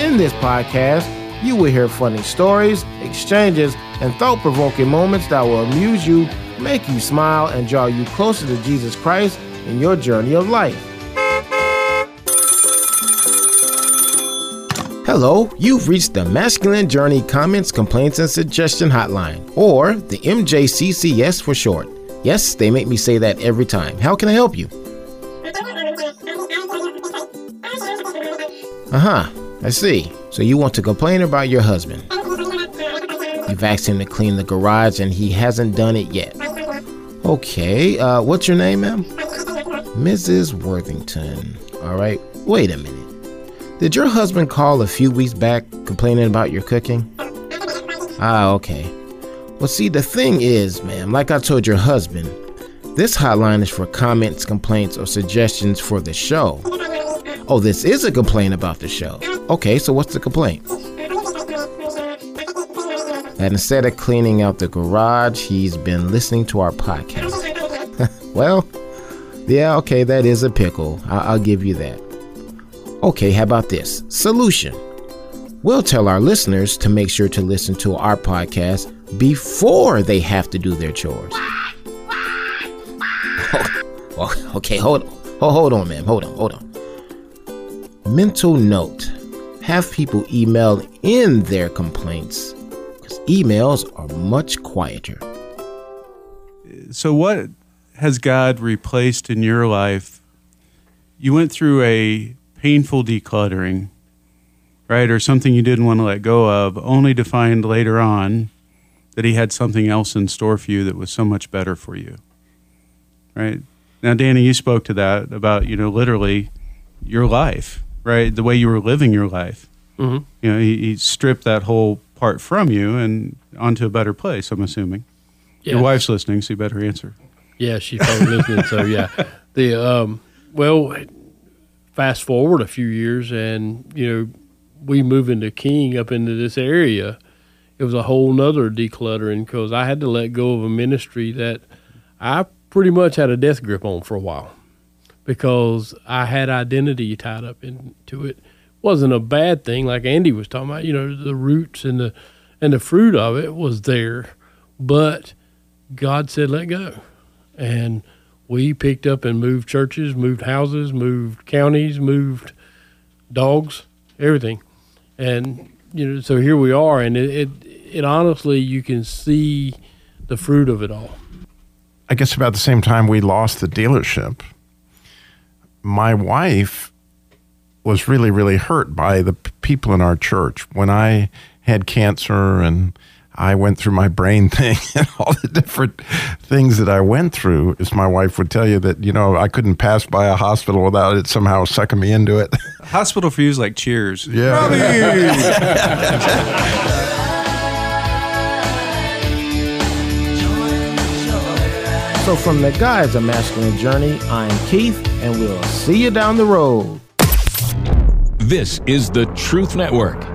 In this podcast, you will hear funny stories, exchanges, and thought provoking moments that will amuse you, make you smile, and draw you closer to Jesus Christ in your journey of life. Hello, you've reached the Masculine Journey Comments, Complaints, and Suggestion Hotline, or the MJCCS for short. Yes, they make me say that every time. How can I help you? Uh huh, I see. So you want to complain about your husband. You've asked him to clean the garage and he hasn't done it yet. Okay, uh, what's your name, ma'am? Mrs. Worthington. All right, wait a minute. Did your husband call a few weeks back complaining about your cooking? Ah, okay. Well, see, the thing is, ma'am, like I told your husband, this hotline is for comments, complaints, or suggestions for the show. Oh, this is a complaint about the show. Okay, so what's the complaint? That instead of cleaning out the garage, he's been listening to our podcast. well, yeah, okay, that is a pickle. I- I'll give you that. Okay, how about this? Solution. We'll tell our listeners to make sure to listen to our podcast before they have to do their chores. Oh, okay, hold. Oh, hold on, ma'am. Hold on, hold on. Mental note have people email in their complaints because emails are much quieter. So, what has God replaced in your life? You went through a painful decluttering, right? Or something you didn't want to let go of, only to find later on that He had something else in store for you that was so much better for you, right? Now, Danny, you spoke to that about, you know, literally your life, right? The way you were living your life. Mhm. You know, he, he stripped that whole part from you and onto a better place, I'm assuming. Your wife's listening, so you better answer. Yeah, she's probably listening. So yeah, the um, well, fast forward a few years, and you know, we move into King up into this area. It was a whole nother decluttering because I had to let go of a ministry that I pretty much had a death grip on for a while because I had identity tied up into it. wasn't a bad thing, like Andy was talking about. You know, the roots and the and the fruit of it was there, but God said let go, and we picked up and moved churches, moved houses, moved counties, moved dogs, everything, and you know, so here we are, and it it, it honestly you can see the fruit of it all. I guess about the same time we lost the dealership, my wife was really, really hurt by the p- people in our church. When I had cancer and I went through my brain thing and all the different things that I went through, as my wife would tell you, that, you know, I couldn't pass by a hospital without it somehow sucking me into it. Hospital for you is like cheers. Yeah. So, from the guys of Masculine Journey, I'm Keith, and we'll see you down the road. This is the Truth Network.